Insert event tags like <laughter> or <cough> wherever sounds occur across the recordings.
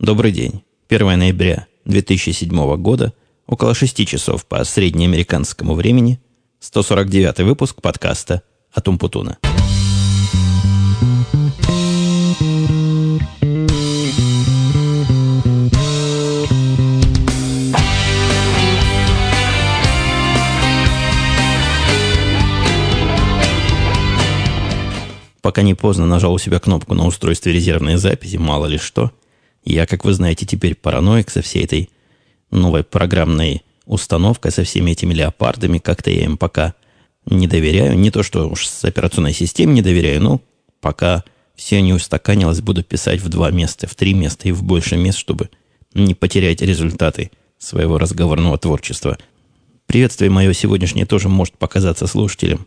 Добрый день. 1 ноября 2007 года, около 6 часов по среднеамериканскому времени, 149 выпуск подкаста «Атумпутуна». Пока не поздно нажал у себя кнопку на устройстве резервной записи, мало ли что – я, как вы знаете, теперь параноик со всей этой новой программной установкой, со всеми этими леопардами. Как-то я им пока не доверяю. Не то, что уж с операционной системой не доверяю, но пока все не устаканилось, буду писать в два места, в три места и в больше мест, чтобы не потерять результаты своего разговорного творчества. Приветствие мое сегодняшнее тоже может показаться слушателям,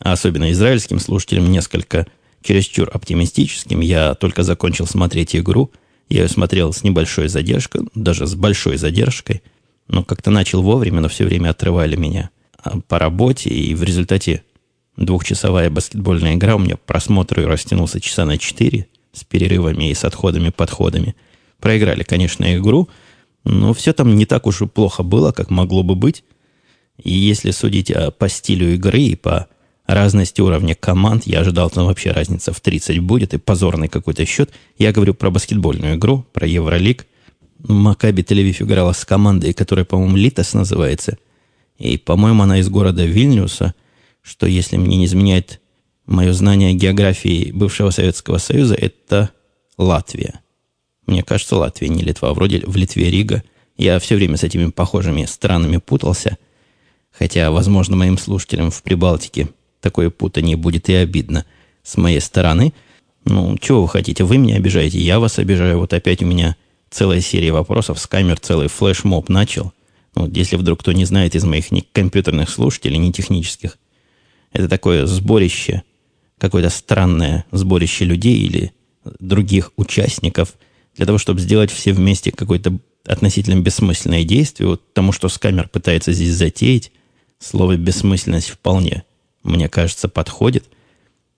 а особенно израильским слушателям, несколько чересчур оптимистическим. Я только закончил смотреть игру – я ее смотрел с небольшой задержкой, даже с большой задержкой, но как-то начал вовремя, но все время отрывали меня а, по работе, и в результате двухчасовая баскетбольная игра у меня просмотр растянулся часа на четыре с перерывами и с отходами-подходами. Проиграли, конечно, игру, но все там не так уж и плохо было, как могло бы быть. И если судить по стилю игры и по разности уровня команд. Я ожидал, там вообще разница в 30 будет, и позорный какой-то счет. Я говорю про баскетбольную игру, про Евролиг. Макаби Тель-Авив играла с командой, которая, по-моему, Литос называется. И, по-моему, она из города Вильнюса, что, если мне не изменяет мое знание географии бывшего Советского Союза, это Латвия. Мне кажется, Латвия, не Литва. Вроде в Литве Рига. Я все время с этими похожими странами путался. Хотя, возможно, моим слушателям в Прибалтике такое путание будет и обидно с моей стороны. Ну, чего вы хотите? Вы меня обижаете, я вас обижаю. Вот опять у меня целая серия вопросов, с камер целый флешмоб начал. Ну, если вдруг кто не знает из моих ни компьютерных слушателей, ни технических, это такое сборище, какое-то странное сборище людей или других участников для того, чтобы сделать все вместе какое-то относительно бессмысленное действие. Вот тому, что с камер пытается здесь затеять, слово «бессмысленность» вполне мне кажется, подходит.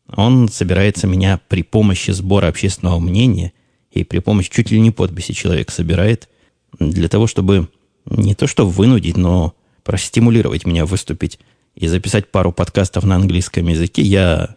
Он собирается меня при помощи сбора общественного мнения и при помощи чуть ли не подписи человек собирает для того, чтобы не то что вынудить, но простимулировать меня выступить и записать пару подкастов на английском языке. Я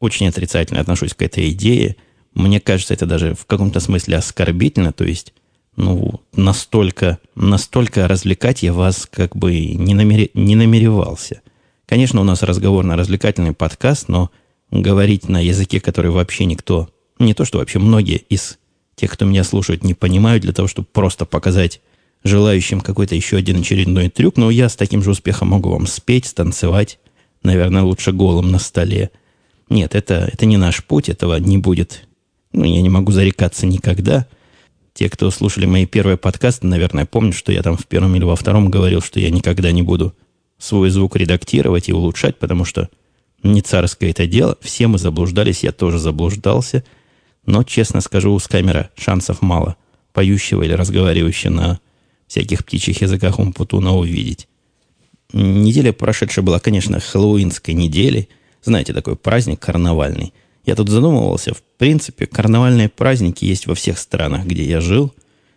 очень отрицательно отношусь к этой идее. Мне кажется, это даже в каком-то смысле оскорбительно. То есть, ну, настолько, настолько развлекать я вас как бы не, намер... не намеревался. Конечно, у нас разговорно-развлекательный подкаст, но говорить на языке, который вообще никто, не то что вообще многие из тех, кто меня слушает, не понимают, для того, чтобы просто показать желающим какой-то еще один очередной трюк, но я с таким же успехом могу вам спеть, станцевать, наверное, лучше голым на столе. Нет, это, это не наш путь, этого не будет. Ну, я не могу зарекаться никогда. Те, кто слушали мои первые подкасты, наверное, помнят, что я там в первом или во втором говорил, что я никогда не буду свой звук редактировать и улучшать, потому что не царское это дело. Все мы заблуждались, я тоже заблуждался. Но, честно скажу, у Скамера шансов мало поющего или разговаривающего на всяких птичьих языках Умпутуна увидеть. Неделя прошедшая была, конечно, хэллоуинской неделей. Знаете, такой праздник карнавальный. Я тут задумывался, в принципе, карнавальные праздники есть во всех странах, где я жил.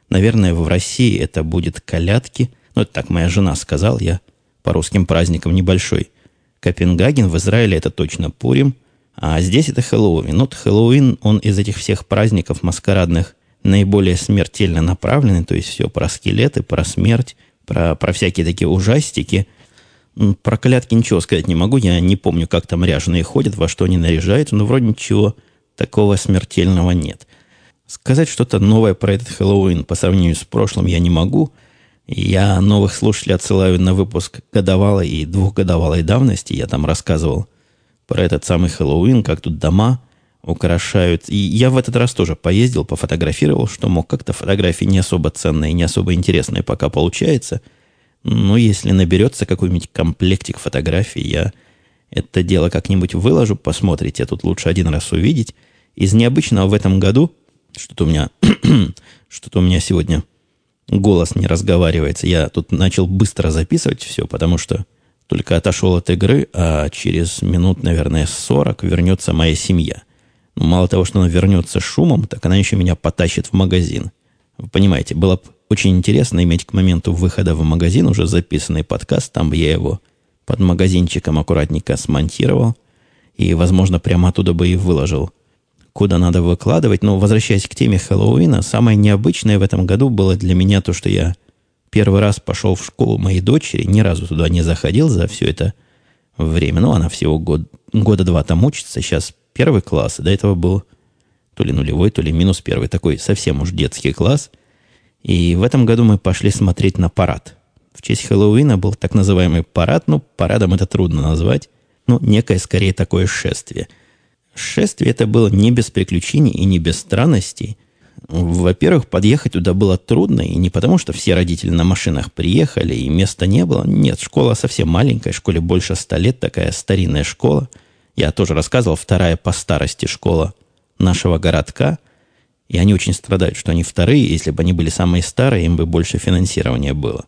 Наверное, в России это будет колядки. Ну, это так моя жена сказала, я по русским праздникам небольшой. Копенгаген, в Израиле это точно Пурим, а здесь это Хэллоуин. Ну, вот Хэллоуин, он из этих всех праздников маскарадных наиболее смертельно направленный, то есть все про скелеты, про смерть, про, про всякие такие ужастики. Про клятки ничего сказать не могу, я не помню, как там ряженые ходят, во что они наряжаются, но вроде ничего такого смертельного нет. Сказать что-то новое про этот Хэллоуин по сравнению с прошлым я не могу – я новых слушателей отсылаю на выпуск годовалой и двухгодовалой давности. Я там рассказывал про этот самый Хэллоуин, как тут дома украшают. И я в этот раз тоже поездил, пофотографировал, что мог. Как-то фотографии не особо ценные, не особо интересные пока получается. Но если наберется какой-нибудь комплектик фотографий, я это дело как-нибудь выложу, посмотрите. Тут лучше один раз увидеть. Из необычного в этом году, что-то у меня, <clears throat> что-то у меня сегодня голос не разговаривается. Я тут начал быстро записывать все, потому что только отошел от игры, а через минут, наверное, 40 вернется моя семья. Ну, мало того, что она вернется шумом, так она еще меня потащит в магазин. Вы понимаете, было бы очень интересно иметь к моменту выхода в магазин уже записанный подкаст, там я его под магазинчиком аккуратненько смонтировал, и, возможно, прямо оттуда бы и выложил, куда надо выкладывать. Но, возвращаясь к теме Хэллоуина, самое необычное в этом году было для меня то, что я первый раз пошел в школу моей дочери, ни разу туда не заходил за все это время. Ну, она всего год, года два там учится, сейчас первый класс, до этого был то ли нулевой, то ли минус первый, такой совсем уж детский класс. И в этом году мы пошли смотреть на парад. В честь Хэллоуина был так называемый парад, ну, парадом это трудно назвать, ну, некое скорее такое шествие. Шествие это было не без приключений и не без странностей. Во-первых, подъехать туда было трудно, и не потому, что все родители на машинах приехали, и места не было. Нет, школа совсем маленькая, школе больше ста лет, такая старинная школа. Я тоже рассказывал, вторая по старости школа нашего городка, и они очень страдают, что они вторые, если бы они были самые старые, им бы больше финансирования было.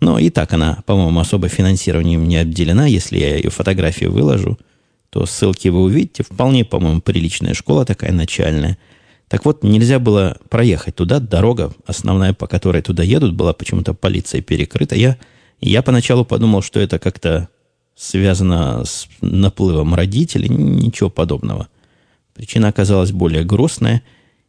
Но и так она, по-моему, особо финансированием не отделена. Если я ее фотографию выложу, то ссылки вы увидите. Вполне, по-моему, приличная школа такая начальная. Так вот, нельзя было проехать туда. Дорога, основная, по которой туда едут, была почему-то полицией перекрыта. Я, я поначалу подумал, что это как-то связано с наплывом родителей. Ничего подобного. Причина оказалась более грустная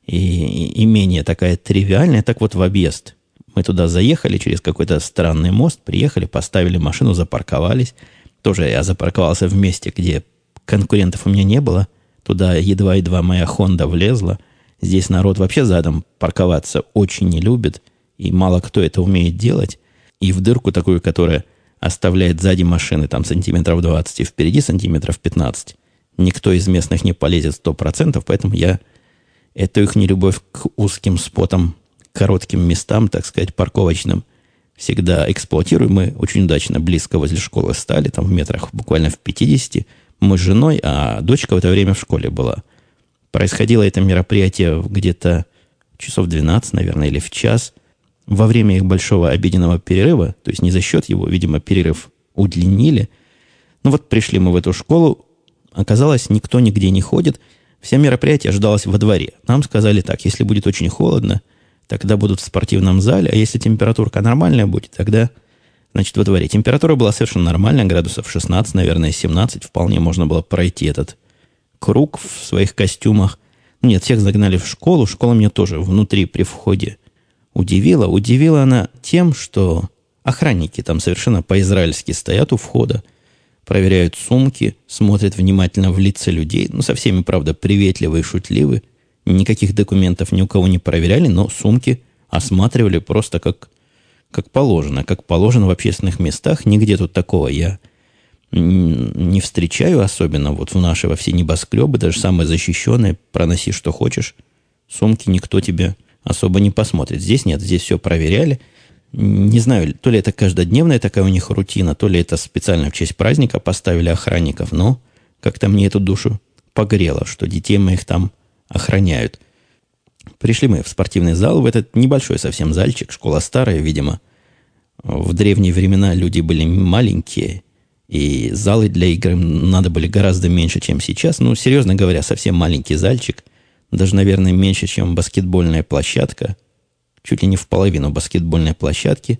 и, и менее такая тривиальная. Так вот, в объезд. Мы туда заехали через какой-то странный мост, приехали, поставили машину, запарковались. Тоже я запарковался в месте, где конкурентов у меня не было. Туда едва-едва моя Хонда влезла. Здесь народ вообще задом парковаться очень не любит. И мало кто это умеет делать. И в дырку такую, которая оставляет сзади машины там сантиметров 20 и впереди сантиметров 15 никто из местных не полезет сто процентов, поэтому я эту их нелюбовь к узким спотам, коротким местам, так сказать, парковочным, всегда эксплуатирую. Мы очень удачно близко возле школы стали, там в метрах буквально в 50. Мы с женой, а дочка в это время в школе была. Происходило это мероприятие где-то часов 12, наверное, или в час, во время их большого обеденного перерыва, то есть не за счет его, видимо, перерыв удлинили. Ну вот пришли мы в эту школу, Оказалось, никто нигде не ходит. Все мероприятия ожидалось во дворе. Нам сказали так, если будет очень холодно, тогда будут в спортивном зале, а если температурка нормальная будет, тогда, значит, во дворе. Температура была совершенно нормальная, градусов 16, наверное, 17. Вполне можно было пройти этот круг в своих костюмах. Нет, всех загнали в школу. Школа меня тоже внутри при входе удивила. Удивила она тем, что охранники там совершенно по-израильски стоят у входа – проверяют сумки, смотрят внимательно в лица людей. Ну, со всеми, правда, приветливы и шутливы. Никаких документов ни у кого не проверяли, но сумки осматривали просто как, как положено. Как положено в общественных местах. Нигде тут такого я не встречаю, особенно вот в наши во все небоскребы, даже самые защищенные, проноси что хочешь. Сумки никто тебе особо не посмотрит. Здесь нет, здесь все проверяли – не знаю, то ли это каждодневная такая у них рутина, то ли это специально в честь праздника поставили охранников, но как-то мне эту душу погрело, что детей моих там охраняют. Пришли мы в спортивный зал, в этот небольшой совсем зальчик, школа старая, видимо. В древние времена люди были маленькие, и залы для игр надо были гораздо меньше, чем сейчас. Ну, серьезно говоря, совсем маленький зальчик, даже, наверное, меньше, чем баскетбольная площадка – чуть ли не в половину баскетбольной площадки.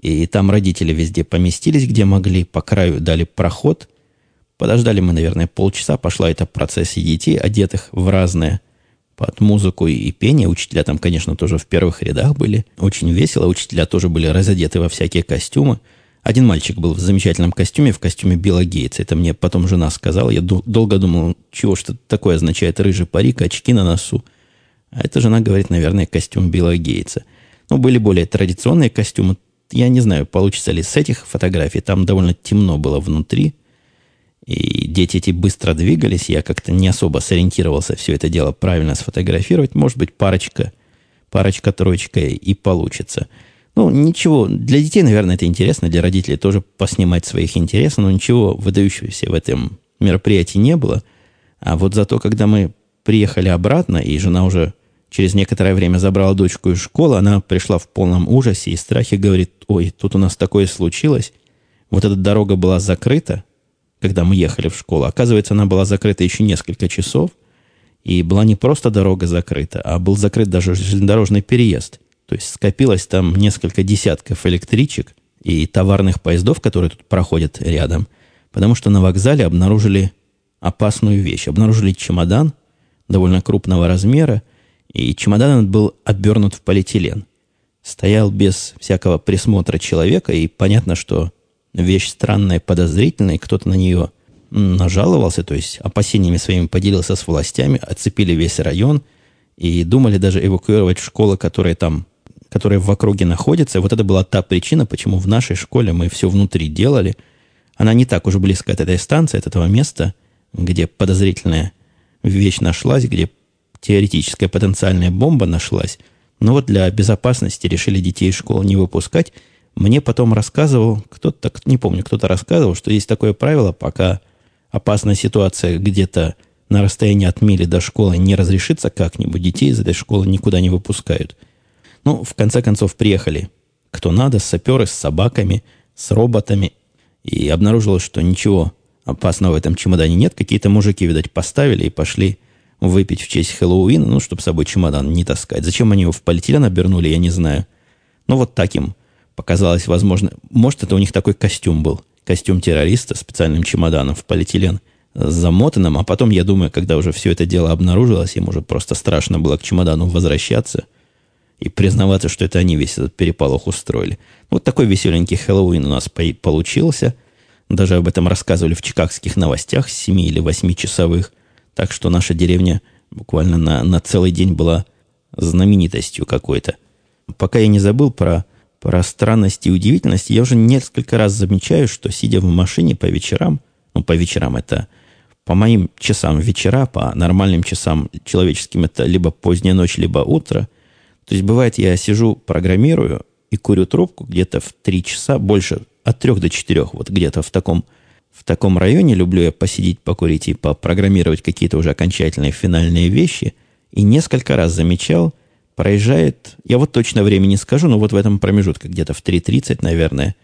И там родители везде поместились, где могли, по краю дали проход. Подождали мы, наверное, полчаса, пошла эта процессия детей, одетых в разное под музыку и пение. Учителя там, конечно, тоже в первых рядах были. Очень весело. Учителя тоже были разодеты во всякие костюмы. Один мальчик был в замечательном костюме, в костюме Билла Гейтса. Это мне потом жена сказала. Я долго думал, чего что такое означает рыжий парик, очки на носу. А эта жена говорит, наверное, костюм Билла Гейтса. Ну, были более традиционные костюмы. Я не знаю, получится ли с этих фотографий. Там довольно темно было внутри. И дети эти быстро двигались. Я как-то не особо сориентировался все это дело правильно сфотографировать. Может быть, парочка, парочка, троечка и получится. Ну, ничего. Для детей, наверное, это интересно. Для родителей тоже поснимать своих интересов. Но ничего выдающегося в этом мероприятии не было. А вот зато, когда мы приехали обратно, и жена уже Через некоторое время забрала дочку из школы, она пришла в полном ужасе и страхе, говорит, ой, тут у нас такое случилось. Вот эта дорога была закрыта, когда мы ехали в школу. Оказывается, она была закрыта еще несколько часов, и была не просто дорога закрыта, а был закрыт даже железнодорожный переезд То есть скопилось там несколько десятков электричек и товарных поездов, которые тут проходят рядом, потому что на вокзале обнаружили опасную вещь. Обнаружили чемодан довольно крупного размера, и чемодан был обернут в полиэтилен. Стоял без всякого присмотра человека, и понятно, что вещь странная, подозрительная, кто-то на нее нажаловался, то есть опасениями своими поделился с властями, оцепили весь район и думали даже эвакуировать школы, которые там, которые в округе находятся. Вот это была та причина, почему в нашей школе мы все внутри делали. Она не так уж близко от этой станции, от этого места, где подозрительная вещь нашлась, где теоретическая потенциальная бомба нашлась. Но вот для безопасности решили детей из школы не выпускать. Мне потом рассказывал, кто-то, не помню, кто-то рассказывал, что есть такое правило, пока опасная ситуация где-то на расстоянии от мили до школы не разрешится как-нибудь, детей из этой школы никуда не выпускают. Ну, в конце концов, приехали кто надо, саперы с собаками, с роботами, и обнаружилось, что ничего опасного в этом чемодане нет. Какие-то мужики, видать, поставили и пошли выпить в честь Хэллоуина, ну, чтобы с собой чемодан не таскать. Зачем они его в полиэтилен обернули, я не знаю. Но вот так им показалось возможно. Может, это у них такой костюм был костюм террориста специальным чемоданом в полиэтилен замотанным, а потом, я думаю, когда уже все это дело обнаружилось, им уже просто страшно было к чемодану возвращаться и признаваться, что это они весь этот переполох устроили. Вот такой веселенький Хэллоуин у нас получился. Даже об этом рассказывали в чикагских новостях 7 или 8 часовых. Так что наша деревня буквально на, на целый день была знаменитостью какой-то. Пока я не забыл про про странности и удивительности, я уже несколько раз замечаю, что сидя в машине по вечерам, ну, по вечерам это по моим часам вечера, по нормальным часам человеческим это либо поздняя ночь, либо утро. То есть бывает, я сижу, программирую и курю трубку где-то в 3 часа, больше от 3 до 4, вот где-то в таком, в таком районе люблю я посидеть, покурить и попрограммировать какие-то уже окончательные финальные вещи. И несколько раз замечал, проезжает, я вот точно время не скажу, но вот в этом промежутке, где-то в 3.30, наверное,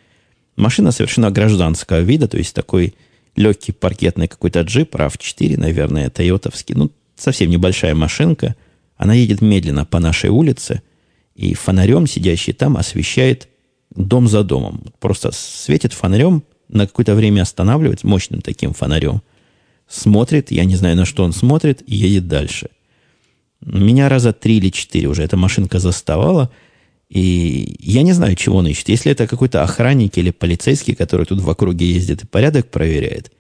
машина совершенно гражданского вида, то есть такой легкий паркетный какой-то джип, RAV4, наверное, тойотовский, ну, совсем небольшая машинка, она едет медленно по нашей улице, и фонарем, сидящий там, освещает дом за домом. Просто светит фонарем, на какое-то время останавливается, мощным таким фонарем, смотрит, я не знаю, на что он смотрит, и едет дальше. Меня раза три или четыре уже эта машинка заставала. И я не знаю, чего он ищет. Если это какой-то охранник или полицейский, который тут в округе ездит и порядок проверяет,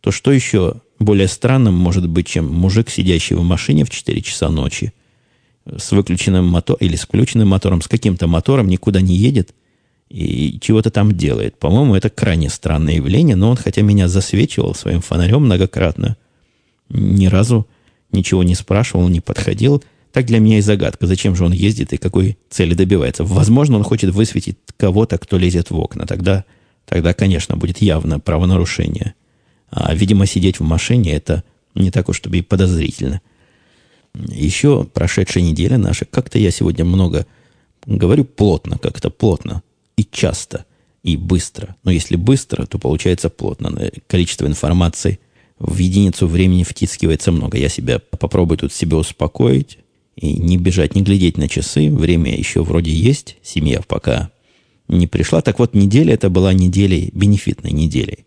то что еще более странным может быть, чем мужик, сидящий в машине в 4 часа ночи, с выключенным мотором или с включенным мотором, с каким-то мотором, никуда не едет и чего-то там делает. По-моему, это крайне странное явление, но он, хотя меня засвечивал своим фонарем многократно, ни разу ничего не спрашивал, не подходил. Так для меня и загадка, зачем же он ездит и какой цели добивается. Возможно, он хочет высветить кого-то, кто лезет в окна. Тогда, тогда конечно, будет явно правонарушение. А, видимо, сидеть в машине – это не так уж чтобы и подозрительно. Еще прошедшая неделя наша, как-то я сегодня много говорю плотно, как-то плотно и часто, и быстро. Но если быстро, то получается плотно. Количество информации в единицу времени втискивается много. Я себя попробую тут себя успокоить и не бежать, не глядеть на часы. Время еще вроде есть, семья пока не пришла. Так вот, неделя это была неделей, бенефитной неделей.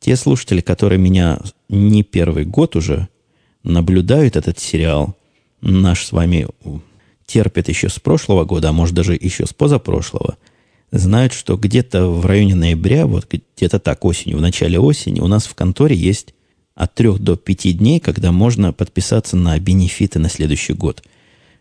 Те слушатели, которые меня не первый год уже наблюдают этот сериал, наш с вами терпят еще с прошлого года, а может даже еще с позапрошлого, знают, что где-то в районе ноября, вот где-то так осенью, в начале осени, у нас в конторе есть от 3 до 5 дней, когда можно подписаться на бенефиты на следующий год.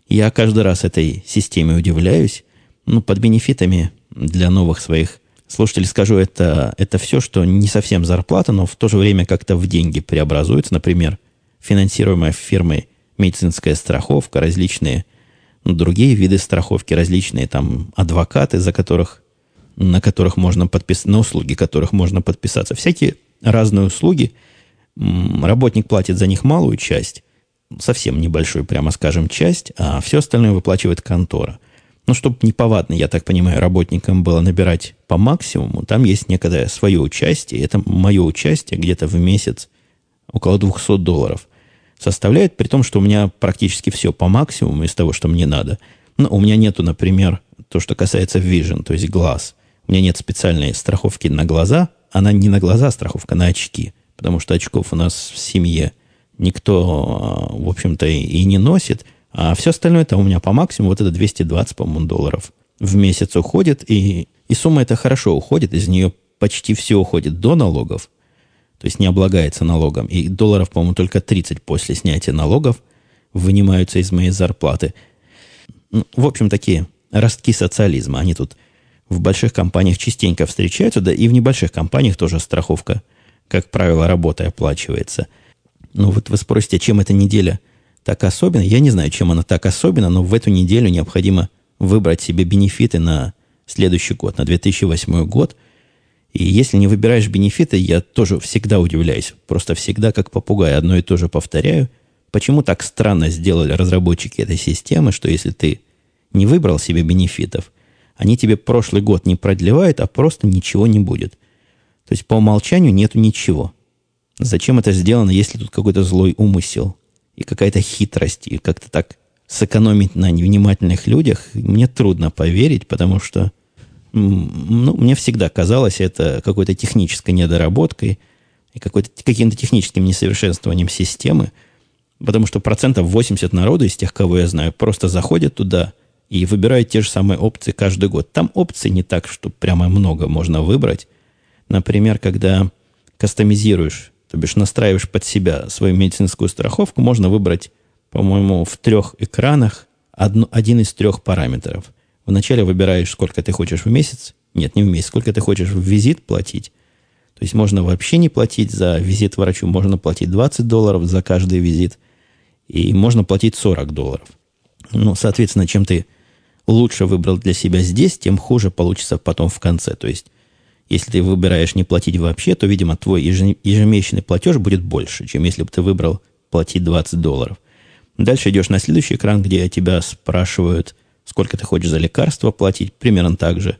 Я каждый раз этой системе удивляюсь. Ну, под бенефитами для новых своих слушателей скажу, это, это все, что не совсем зарплата, но в то же время как-то в деньги преобразуется. Например, финансируемая фирмой медицинская страховка, различные ну, другие виды страховки, различные там адвокаты, за которых, на которых можно подписаться, на услуги которых можно подписаться. Всякие разные услуги – работник платит за них малую часть, совсем небольшую, прямо скажем, часть, а все остальное выплачивает контора. Ну, чтобы неповадно, я так понимаю, работникам было набирать по максимуму, там есть некое свое участие. Это мое участие где-то в месяц около 200 долларов составляет, при том, что у меня практически все по максимуму из того, что мне надо. Ну, у меня нету, например, то, что касается vision, то есть глаз. У меня нет специальной страховки на глаза. Она не на глаза страховка, на очки. Потому что очков у нас в семье никто, а, в общем-то, и не носит. А все остальное это у меня по максимуму, вот это 220, по-моему, долларов в месяц уходит. И, и сумма это хорошо уходит. Из нее почти все уходит до налогов. То есть не облагается налогом. И долларов, по-моему, только 30 после снятия налогов вынимаются из моей зарплаты. Ну, в общем, такие ростки социализма. Они тут в больших компаниях частенько встречаются, да и в небольших компаниях тоже страховка, как правило, работа оплачивается. Ну вот вы спросите, чем эта неделя так особенно? Я не знаю, чем она так особенно, но в эту неделю необходимо выбрать себе бенефиты на следующий год, на 2008 год. И если не выбираешь бенефиты, я тоже всегда удивляюсь. Просто всегда, как попугай, одно и то же повторяю. Почему так странно сделали разработчики этой системы, что если ты не выбрал себе бенефитов, они тебе прошлый год не продлевают, а просто ничего не будет. То есть по умолчанию нету ничего. Зачем это сделано, если тут какой-то злой умысел и какая-то хитрость, и как-то так сэкономить на невнимательных людях, мне трудно поверить, потому что ну, мне всегда казалось это какой-то технической недоработкой и какой-то, каким-то техническим несовершенствованием системы, потому что процентов 80 народу из тех, кого я знаю, просто заходят туда – и выбирают те же самые опции каждый год. Там опций не так, что прямо много можно выбрать. Например, когда кастомизируешь, то бишь настраиваешь под себя свою медицинскую страховку, можно выбрать, по-моему, в трех экранах одно, один из трех параметров. Вначале выбираешь, сколько ты хочешь в месяц. Нет, не в месяц, сколько ты хочешь в визит платить. То есть можно вообще не платить за визит врачу, можно платить 20 долларов за каждый визит, и можно платить 40 долларов – ну, соответственно, чем ты лучше выбрал для себя здесь, тем хуже получится потом в конце. То есть, если ты выбираешь не платить вообще, то, видимо, твой ежемесячный платеж будет больше, чем если бы ты выбрал платить 20 долларов. Дальше идешь на следующий экран, где тебя спрашивают, сколько ты хочешь за лекарства платить, примерно так же.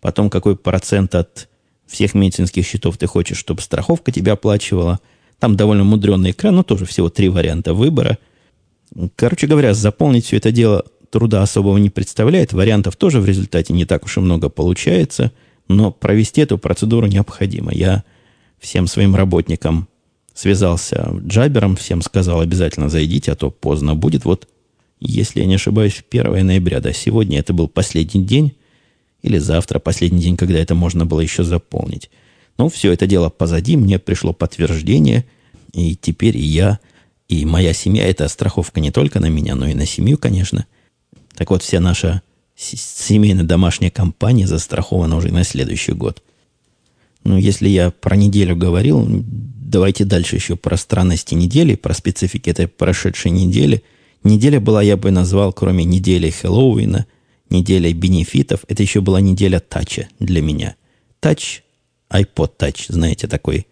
Потом, какой процент от всех медицинских счетов ты хочешь, чтобы страховка тебя оплачивала. Там довольно мудренный экран, но тоже всего три варианта выбора – Короче говоря, заполнить все это дело труда особого не представляет. Вариантов тоже в результате не так уж и много получается. Но провести эту процедуру необходимо. Я всем своим работникам связался джабером, всем сказал, обязательно зайдите, а то поздно будет. Вот, если я не ошибаюсь, 1 ноября, да, сегодня это был последний день, или завтра последний день, когда это можно было еще заполнить. Ну, все это дело позади, мне пришло подтверждение, и теперь я и моя семья – это страховка не только на меня, но и на семью, конечно. Так вот, вся наша семейная домашняя компания застрахована уже на следующий год. Ну, если я про неделю говорил, давайте дальше еще про странности недели, про специфики этой прошедшей недели. Неделя была, я бы назвал, кроме недели Хэллоуина, неделя бенефитов, это еще была неделя тача для меня. Тач, iPod Touch, знаете, такой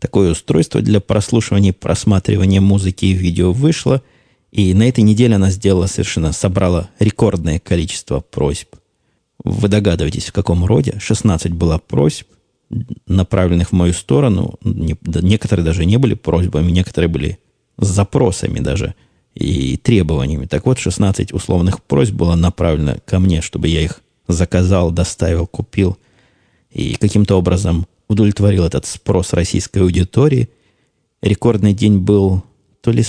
Такое устройство для прослушивания и просматривания музыки и видео вышло, и на этой неделе она сделала совершенно, собрала рекордное количество просьб. Вы догадываетесь, в каком роде? 16 было просьб, направленных в мою сторону. Некоторые даже не были просьбами, некоторые были запросами даже и требованиями. Так вот, 16 условных просьб было направлено ко мне, чтобы я их заказал, доставил, купил и каким-то образом удовлетворил этот спрос российской аудитории. Рекордный день был то ли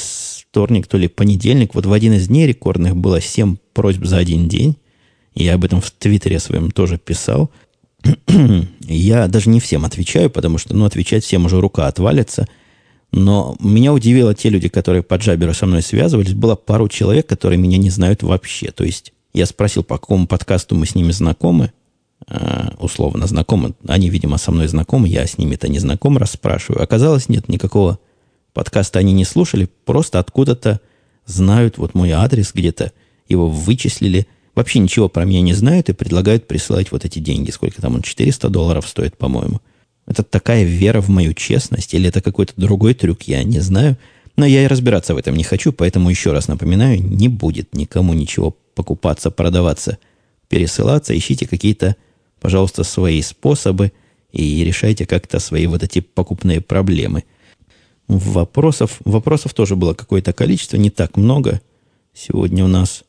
вторник, то ли понедельник. Вот в один из дней рекордных было 7 просьб за один день. Я об этом в Твиттере своем тоже писал. <clears throat> Я даже не всем отвечаю, потому что, ну, отвечать всем уже рука отвалится. Но меня удивило те люди, которые по Джаберу со мной связывались. Было пару человек, которые меня не знают вообще. То есть я спросил, по какому подкасту мы с ними знакомы. Э, условно знакомы. Они, видимо, со мной знакомы, я с ними-то не знаком, расспрашиваю. Оказалось, нет, никакого подкаста они не слушали, просто откуда-то знают вот мой адрес, где-то его вычислили. Вообще ничего про меня не знают и предлагают присылать вот эти деньги. Сколько там он? 400 долларов стоит, по-моему. Это такая вера в мою честность или это какой-то другой трюк, я не знаю. Но я и разбираться в этом не хочу, поэтому еще раз напоминаю, не будет никому ничего покупаться, продаваться, пересылаться. Ищите какие-то пожалуйста, свои способы и решайте как-то свои вот эти покупные проблемы. Вопросов, вопросов тоже было какое-то количество, не так много. Сегодня у нас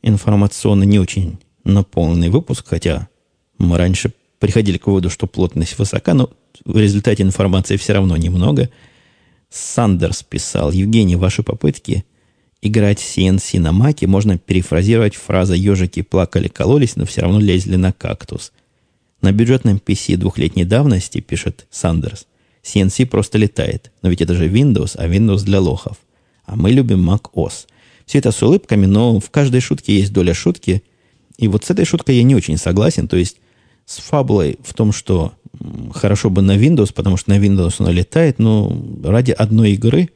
информационно не очень наполненный выпуск, хотя мы раньше приходили к выводу, что плотность высока, но в результате информации все равно немного. Сандерс писал, Евгений, ваши попытки играть CNC на маке можно перефразировать фраза «ежики плакали, кололись, но все равно лезли на кактус». На бюджетном PC двухлетней давности, пишет Сандерс, CNC просто летает. Но ведь это же Windows, а Windows для лохов. А мы любим Mac OS. Все это с улыбками, но в каждой шутке есть доля шутки. И вот с этой шуткой я не очень согласен. То есть с фабулой в том, что хорошо бы на Windows, потому что на Windows она летает, но ради одной игры,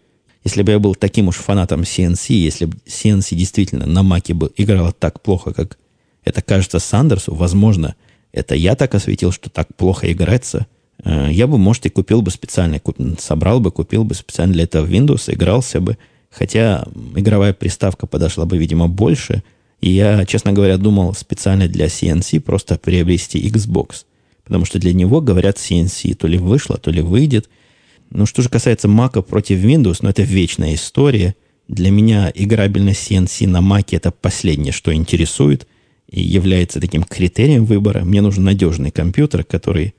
если бы я был таким уж фанатом CNC, если бы CNC действительно на Маке бы играла так плохо, как это кажется Сандерсу, возможно, это я так осветил, что так плохо играется, я бы, может, и купил бы специально, собрал бы, купил бы специально для этого Windows, игрался бы, хотя игровая приставка подошла бы, видимо, больше – и я, честно говоря, думал специально для CNC просто приобрести Xbox. Потому что для него, говорят, CNC то ли вышло, то ли выйдет. Ну, что же касается Mac против Windows, ну, это вечная история. Для меня играбельность CNC на Mac это последнее, что интересует и является таким критерием выбора. Мне нужен надежный компьютер, который,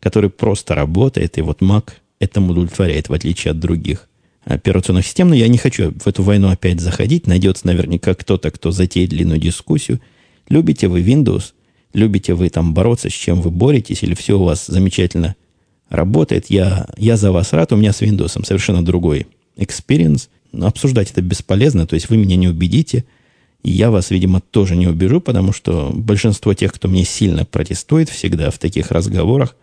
который просто работает, и вот Mac этому удовлетворяет, в отличие от других операционных систем, но я не хочу в эту войну опять заходить. Найдется наверняка кто-то, кто затеет длинную дискуссию. Любите вы Windows? Любите вы там бороться, с чем вы боретесь? Или все у вас замечательно работает? Я, я за вас рад. У меня с Windows совершенно другой experience. Обсуждать это бесполезно. То есть вы меня не убедите. И я вас, видимо, тоже не убежу, потому что большинство тех, кто мне сильно протестует всегда в таких разговорах,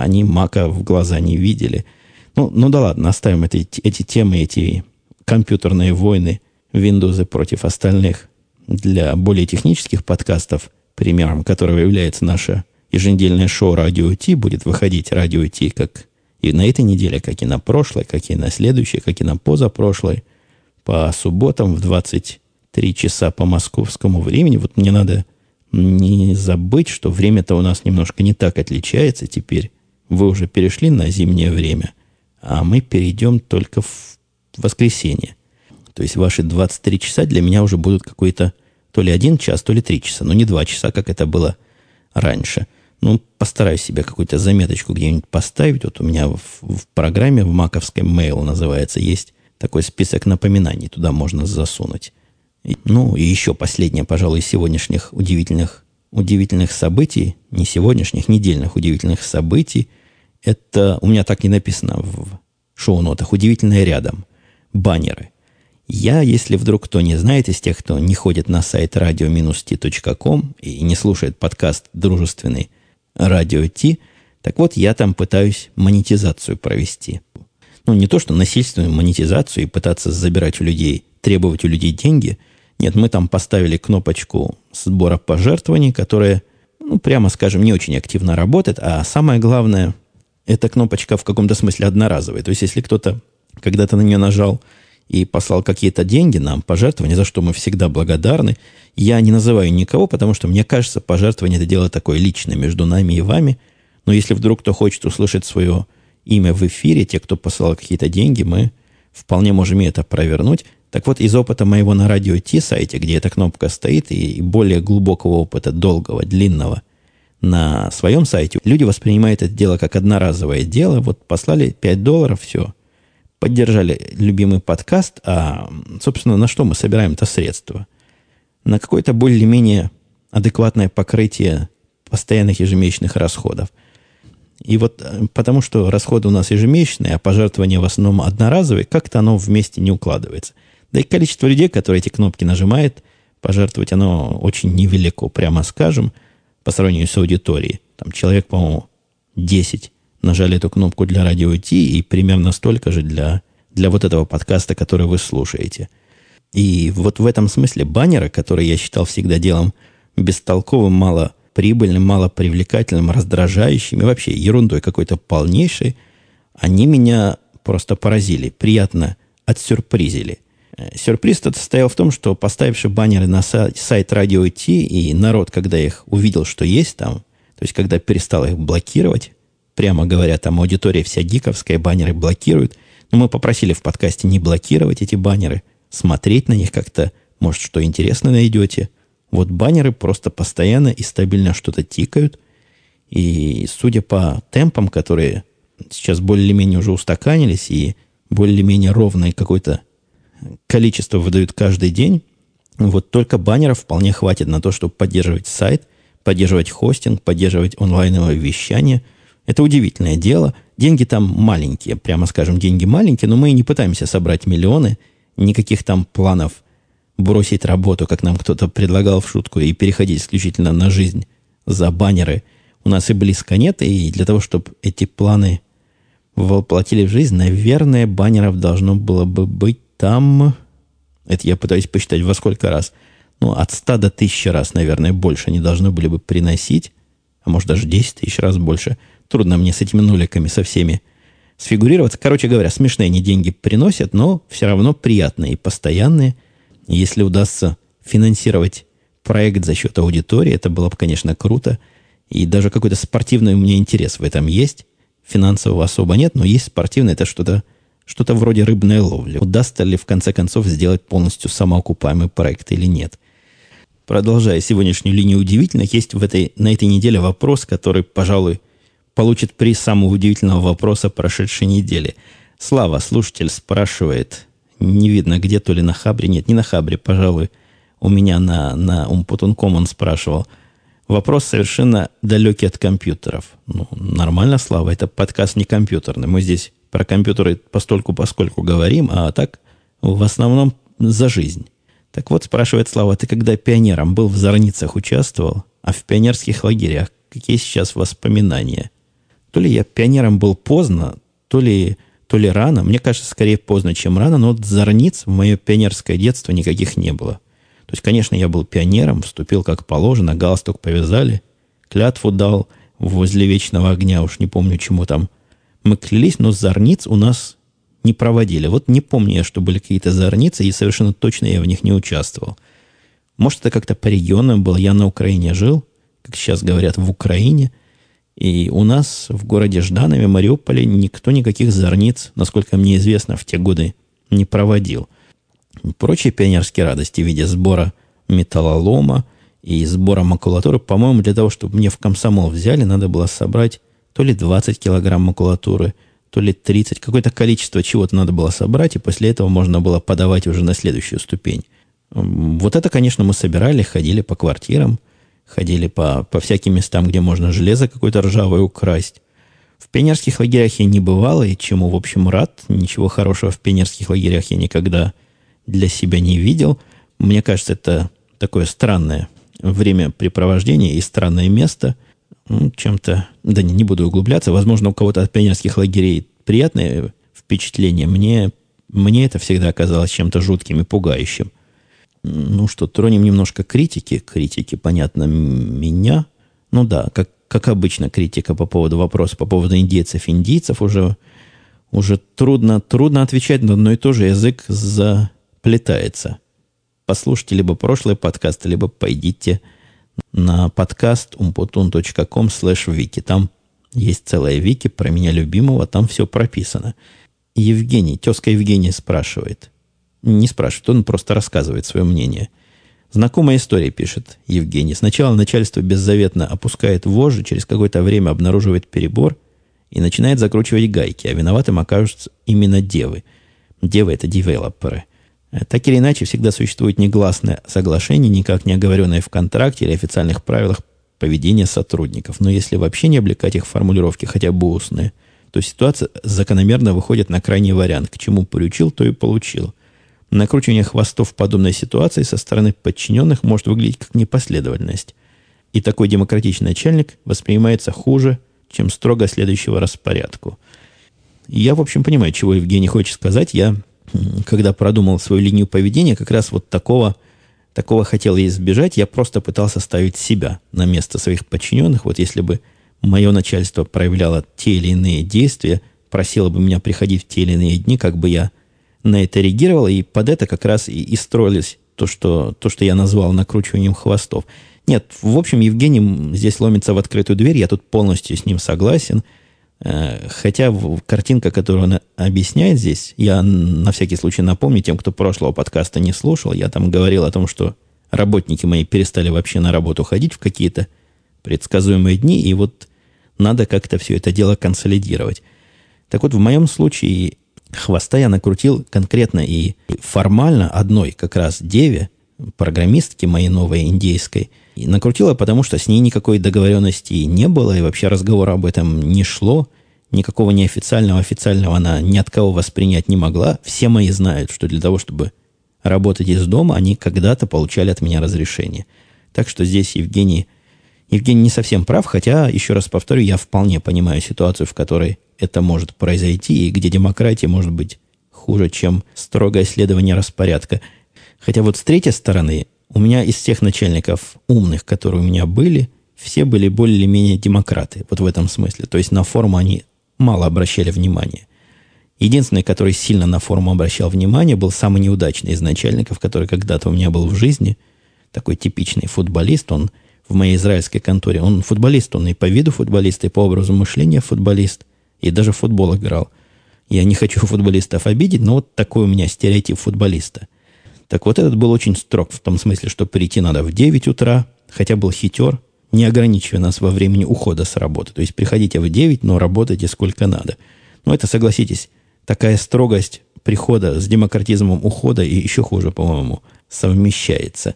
они мака в глаза не видели – ну, ну да ладно, оставим эти, эти темы, эти компьютерные войны Windows против остальных для более технических подкастов, примером которого является наше еженедельное шоу «Радио Ти», будет выходить «Радио Ти» как и на этой неделе, как и на прошлой, как и на следующей, как и на позапрошлой, по субботам в 23 часа по московскому времени. Вот мне надо не забыть, что время-то у нас немножко не так отличается теперь. Вы уже перешли на зимнее время а мы перейдем только в воскресенье. То есть ваши 23 часа для меня уже будут какой-то то ли один час, то ли три часа, но не два часа, как это было раньше. Ну, постараюсь себе какую-то заметочку где-нибудь поставить. Вот у меня в, в программе, в маковской mail называется, есть такой список напоминаний. Туда можно засунуть. И, ну, и еще последнее, пожалуй, сегодняшних удивительных, удивительных событий, не сегодняшних, недельных удивительных событий – это у меня так не написано в шоу-нотах. Удивительное рядом. Баннеры. Я, если вдруг кто не знает из тех, кто не ходит на сайт radio-t.com и не слушает подкаст дружественный радио Ти, так вот, я там пытаюсь монетизацию провести. Ну, не то, что насильственную монетизацию и пытаться забирать у людей, требовать у людей деньги. Нет, мы там поставили кнопочку сбора пожертвований, которая, ну, прямо скажем, не очень активно работает. А самое главное, эта кнопочка в каком-то смысле одноразовая. То есть, если кто-то когда-то на нее нажал и послал какие-то деньги нам, пожертвования, за что мы всегда благодарны, я не называю никого, потому что мне кажется, пожертвование это дело такое личное между нами и вами. Но если вдруг кто хочет услышать свое имя в эфире, те, кто посылал какие-то деньги, мы вполне можем и это провернуть. Так вот, из опыта моего на радио Ти сайте, где эта кнопка стоит, и более глубокого опыта, долгого, длинного, на своем сайте, люди воспринимают это дело как одноразовое дело. Вот послали 5 долларов, все. Поддержали любимый подкаст, а, собственно, на что мы собираем это средства? На какое-то более-менее адекватное покрытие постоянных ежемесячных расходов. И вот э, потому что расходы у нас ежемесячные, а пожертвования в основном одноразовые, как-то оно вместе не укладывается. Да и количество людей, которые эти кнопки нажимают, пожертвовать оно очень невелико, прямо скажем – по сравнению с аудиторией. Там человек, по-моему, 10 нажали эту кнопку для радио Ти и примерно столько же для, для вот этого подкаста, который вы слушаете. И вот в этом смысле баннеры, которые я считал всегда делом бестолковым, мало прибыльным, мало привлекательным, раздражающим и вообще ерундой какой-то полнейшей, они меня просто поразили, приятно отсюрпризили – Э, сюрприз тут состоял в том, что поставивши баннеры на сайт Радио Ти, и народ, когда их увидел, что есть там, то есть когда перестал их блокировать, прямо говоря, там аудитория вся гиковская, баннеры блокируют, но мы попросили в подкасте не блокировать эти баннеры, смотреть на них как-то, может, что интересно найдете, Вот баннеры просто постоянно и стабильно что-то тикают. И судя по темпам, которые сейчас более-менее уже устаканились и более-менее ровное какое-то количество выдают каждый день, вот только баннеров вполне хватит на то, чтобы поддерживать сайт, поддерживать хостинг, поддерживать онлайновое вещание. Это удивительное дело. Деньги там маленькие, прямо скажем, деньги маленькие, но мы и не пытаемся собрать миллионы, никаких там планов бросить работу, как нам кто-то предлагал в шутку, и переходить исключительно на жизнь за баннеры у нас и близко нет. И для того, чтобы эти планы воплотили в жизнь, наверное, баннеров должно было бы быть там... Это я пытаюсь посчитать во сколько раз. Ну, от 100 до 1000 раз, наверное, больше они должны были бы приносить. А может, даже 10 тысяч раз больше. Трудно мне с этими нуликами со всеми сфигурироваться. Короче говоря, смешные они деньги приносят, но все равно приятные и постоянные. Если удастся финансировать проект за счет аудитории, это было бы, конечно, круто. И даже какой-то спортивный у меня интерес в этом есть. Финансового особо нет, но есть спортивный, это что-то что-то вроде рыбной ловли. Удастся ли в конце концов сделать полностью самоокупаемый проект или нет. Продолжая сегодняшнюю линию удивительных, есть в этой, на этой неделе вопрос, который, пожалуй, получит приз самого удивительного вопроса прошедшей недели. Слава, слушатель, спрашивает, не видно где, то ли на Хабре, нет, не на Хабре, пожалуй, у меня на, на Умпутунком он спрашивал. Вопрос совершенно далекий от компьютеров. Ну, нормально, Слава, это подкаст не компьютерный. Мы здесь про компьютеры постольку поскольку говорим, а так в основном за жизнь. Так вот, спрашивает Слава, ты когда пионером был в Зорницах участвовал, а в пионерских лагерях какие сейчас воспоминания? То ли я пионером был поздно, то ли, то ли рано. Мне кажется, скорее поздно, чем рано, но вот Зорниц в мое пионерское детство никаких не было. То есть, конечно, я был пионером, вступил как положено, галстук повязали, клятву дал возле вечного огня, уж не помню, чему там мы клялись, но зорниц у нас не проводили. Вот не помню я, что были какие-то зорницы, и совершенно точно я в них не участвовал. Может, это как-то по регионам было. Я на Украине жил, как сейчас говорят, в Украине. И у нас в городе Жданове, Мариуполе, никто никаких зорниц, насколько мне известно, в те годы не проводил. Прочие пионерские радости в виде сбора металлолома и сбора макулатуры, по-моему, для того, чтобы мне в комсомол взяли, надо было собрать то ли 20 килограмм макулатуры, то ли 30, какое-то количество чего-то надо было собрать, и после этого можно было подавать уже на следующую ступень. Вот это, конечно, мы собирали, ходили по квартирам, ходили по, по всяким местам, где можно железо какое-то ржавое украсть. В пионерских лагерях я не бывал, и чему, в общем, рад. Ничего хорошего в пионерских лагерях я никогда для себя не видел. Мне кажется, это такое странное времяпрепровождение и странное место – ну, чем-то, да не, не буду углубляться, возможно, у кого-то от пионерских лагерей приятное впечатление. Мне, мне это всегда оказалось чем-то жутким и пугающим. Ну что, тронем немножко критики. Критики, понятно, меня. Ну да, как, как обычно, критика по поводу вопроса по поводу индейцев, индийцев уже, уже трудно, трудно отвечать на одно и то же, язык заплетается. Послушайте либо прошлый подкаст, либо пойдите на подкаст umputun.com slash wiki. Там есть целая вики про меня любимого, там все прописано. Евгений, тезка Евгения спрашивает. Не спрашивает, он просто рассказывает свое мнение. Знакомая история, пишет Евгений. Сначала начальство беззаветно опускает вожжи, через какое-то время обнаруживает перебор и начинает закручивать гайки, а виноватым окажутся именно девы. Девы – это девелоперы. Так или иначе, всегда существует негласное соглашение, никак не оговоренное в контракте или официальных правилах поведения сотрудников. Но если вообще не облекать их в формулировки, хотя бы устные, то ситуация закономерно выходит на крайний вариант. К чему приучил, то и получил. Накручивание хвостов в подобной ситуации со стороны подчиненных может выглядеть как непоследовательность. И такой демократичный начальник воспринимается хуже, чем строго следующего распорядку. Я, в общем, понимаю, чего Евгений хочет сказать. Я когда продумал свою линию поведения, как раз вот такого, такого хотел я избежать. Я просто пытался ставить себя на место своих подчиненных. Вот если бы мое начальство проявляло те или иные действия, просило бы меня приходить в те или иные дни, как бы я на это реагировал, и под это как раз и, и строились то что, то, что я назвал накручиванием хвостов. Нет, в общем, Евгений здесь ломится в открытую дверь, я тут полностью с ним согласен – хотя картинка, которую он объясняет здесь, я на всякий случай напомню тем, кто прошлого подкаста не слушал, я там говорил о том, что работники мои перестали вообще на работу ходить в какие-то предсказуемые дни, и вот надо как-то все это дело консолидировать. Так вот, в моем случае хвоста я накрутил конкретно и формально одной как раз деве, программистки моей новой индейской, накрутила, потому что с ней никакой договоренности не было, и вообще разговора об этом не шло. Никакого неофициального, официального она ни от кого воспринять не могла. Все мои знают, что для того, чтобы работать из дома, они когда-то получали от меня разрешение. Так что здесь Евгений, Евгений не совсем прав, хотя, еще раз повторю, я вполне понимаю ситуацию, в которой это может произойти, и где демократия может быть хуже, чем строгое следование распорядка. Хотя вот с третьей стороны, у меня из всех начальников умных, которые у меня были, все были более-менее демократы, вот в этом смысле. То есть на форму они мало обращали внимания. Единственный, который сильно на форму обращал внимание, был самый неудачный из начальников, который когда-то у меня был в жизни. Такой типичный футболист. Он в моей израильской конторе. Он футболист, он и по виду футболист, и по образу мышления футболист. И даже в футбол играл. Я не хочу футболистов обидеть, но вот такой у меня стереотип футболиста. Так вот, этот был очень строг в том смысле, что прийти надо в 9 утра, хотя был хитер, не ограничивая нас во времени ухода с работы. То есть приходите в 9, но работайте сколько надо. Но это, согласитесь, такая строгость прихода с демократизмом ухода и еще хуже, по-моему, совмещается.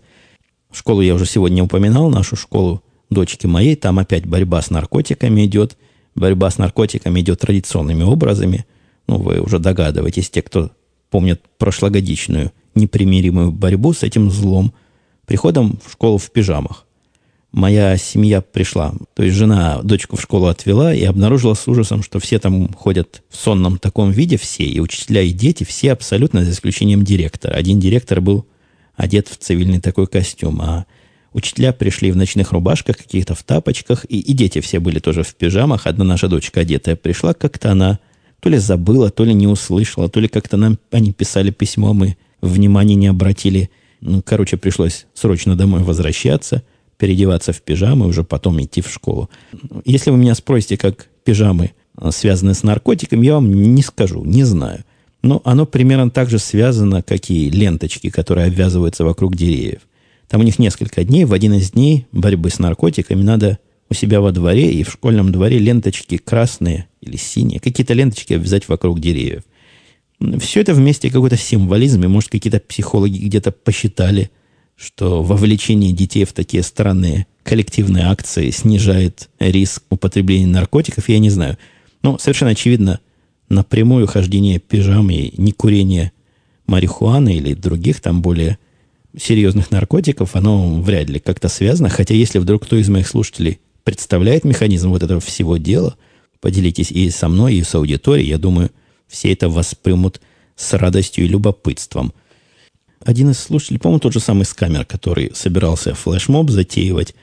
Школу я уже сегодня упоминал, нашу школу дочки моей. Там опять борьба с наркотиками идет. Борьба с наркотиками идет традиционными образами. Ну, вы уже догадываетесь, те, кто помнят прошлогодичную непримиримую борьбу с этим злом, приходом в школу в пижамах моя семья пришла. То есть жена дочку в школу отвела и обнаружила с ужасом, что все там ходят в сонном таком виде, все, и учителя, и дети, все абсолютно, за исключением директора. Один директор был одет в цивильный такой костюм, а учителя пришли в ночных рубашках, каких-то в тапочках, и, и дети все были тоже в пижамах. Одна наша дочка одетая пришла, как-то она то ли забыла, то ли не услышала, то ли как-то нам они писали письмо, мы внимания не обратили. Ну, короче, пришлось срочно домой возвращаться – переодеваться в пижамы, уже потом идти в школу. Если вы меня спросите, как пижамы а, связаны с наркотиками, я вам не скажу, не знаю. Но оно примерно так же связано, как и ленточки, которые обвязываются вокруг деревьев. Там у них несколько дней. В один из дней борьбы с наркотиками надо у себя во дворе и в школьном дворе ленточки красные или синие, какие-то ленточки обвязать вокруг деревьев. Все это вместе какой-то символизм, и, может, какие-то психологи где-то посчитали – что вовлечение детей в такие странные коллективные акции снижает риск употребления наркотиков, я не знаю. Но совершенно очевидно, напрямую хождение пижамы, не курение марихуаны или других там более серьезных наркотиков, оно вряд ли как-то связано. Хотя если вдруг кто из моих слушателей представляет механизм вот этого всего дела, поделитесь и со мной, и с аудиторией. Я думаю, все это воспримут с радостью и любопытством – один из слушателей, по-моему, тот же самый скамер, который собирался флешмоб затеивать,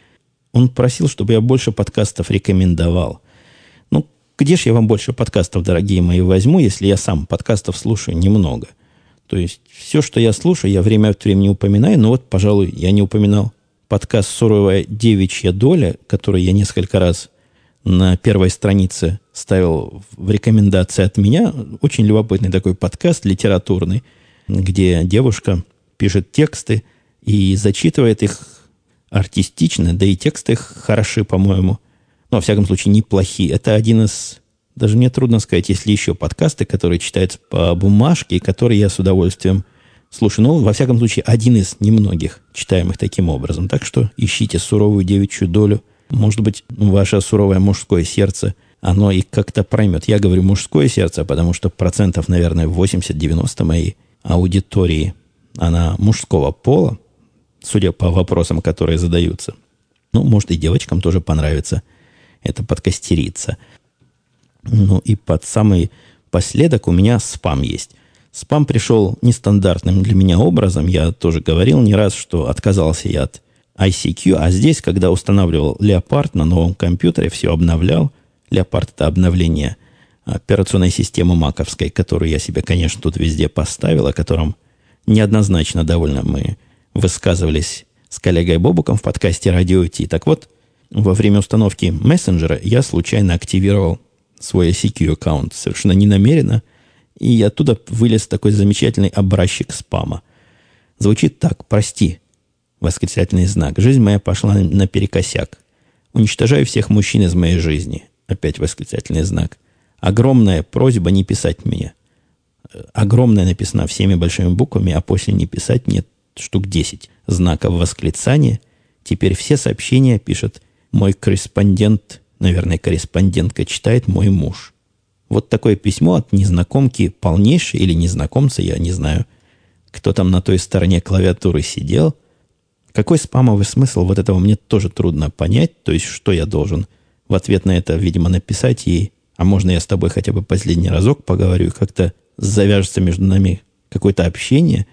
он просил, чтобы я больше подкастов рекомендовал. Ну, где же я вам больше подкастов, дорогие мои, возьму, если я сам подкастов слушаю немного? То есть, все, что я слушаю, я время от времени упоминаю, но вот, пожалуй, я не упоминал подкаст «Суровая девичья доля», который я несколько раз на первой странице ставил в рекомендации от меня. Очень любопытный такой подкаст, литературный, где девушка пишет тексты и зачитывает их артистично, да и тексты хороши, по-моему. Ну, во всяком случае, неплохие. Это один из... Даже мне трудно сказать, если еще подкасты, которые читаются по бумажке, которые я с удовольствием слушаю. Ну, во всяком случае, один из немногих читаемых таким образом. Так что ищите суровую девичью долю. Может быть, ваше суровое мужское сердце, оно и как-то проймет. Я говорю мужское сердце, потому что процентов, наверное, 80-90 моей аудитории она мужского пола, судя по вопросам, которые задаются. Ну, может, и девочкам тоже понравится это подкастериться. Ну, и под самый последок у меня спам есть. Спам пришел нестандартным для меня образом. Я тоже говорил не раз, что отказался я от ICQ, а здесь, когда устанавливал Leopard на новом компьютере, все обновлял. Leopard – это обновление операционной системы маковской, которую я себе, конечно, тут везде поставил, о котором неоднозначно довольно мы высказывались с коллегой Бобуком в подкасте «Радио Ти». Так вот, во время установки мессенджера я случайно активировал свой ICQ аккаунт совершенно ненамеренно, и оттуда вылез такой замечательный образчик спама. Звучит так, прости, Восклицательный знак. Жизнь моя пошла наперекосяк. Уничтожаю всех мужчин из моей жизни. Опять восклицательный знак. Огромная просьба не писать мне. Огромная написана всеми большими буквами, а после не писать нет штук 10 знаков восклицания. Теперь все сообщения пишет мой корреспондент, наверное, корреспондентка читает мой муж. Вот такое письмо от незнакомки полнейшей или незнакомца, я не знаю, кто там на той стороне клавиатуры сидел. Какой спамовый смысл вот этого мне тоже трудно понять. То есть, что я должен в ответ на это, видимо, написать ей, а можно я с тобой хотя бы последний разок поговорю, как-то завяжется между нами какое-то общение.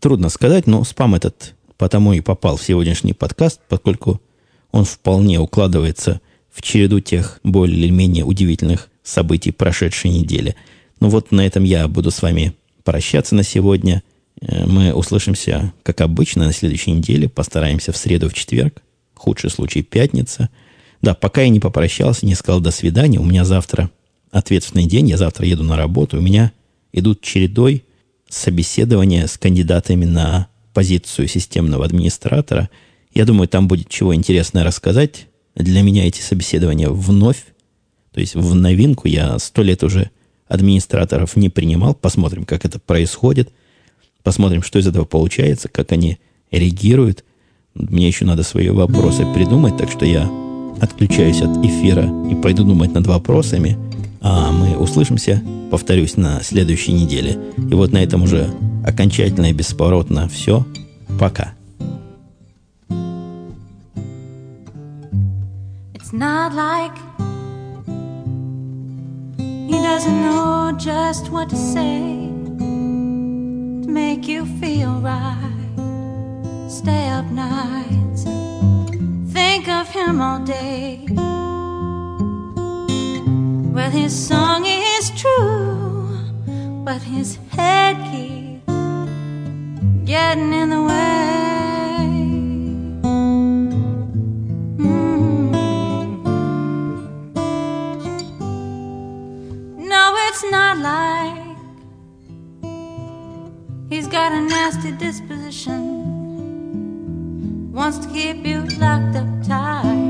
Трудно сказать, но спам этот потому и попал в сегодняшний подкаст, поскольку он вполне укладывается в череду тех более или менее удивительных событий прошедшей недели. Ну вот на этом я буду с вами прощаться на сегодня. Э, мы услышимся, как обычно, на следующей неделе. Постараемся в среду, в четверг. Худший случай пятница. Да, пока я не попрощался, не сказал до свидания. У меня завтра ответственный день. Я завтра еду на работу. У меня идут чередой собеседования с кандидатами на позицию системного администратора. Я думаю, там будет чего интересное рассказать. Для меня эти собеседования вновь то есть в новинку я сто лет уже администраторов не принимал. Посмотрим, как это происходит. Посмотрим, что из этого получается, как они реагируют. Мне еще надо свои вопросы придумать, так что я отключаюсь от эфира и пойду думать над вопросами. А мы услышимся, повторюсь, на следующей неделе. И вот на этом уже окончательно и бесповоротно все. Пока. It's not like He doesn't know just what to say to make you feel right. Stay up nights think of him all day. Well, his song is true, but his head keeps getting in the way. Not like he's got a nasty disposition. Wants to keep you locked up tight,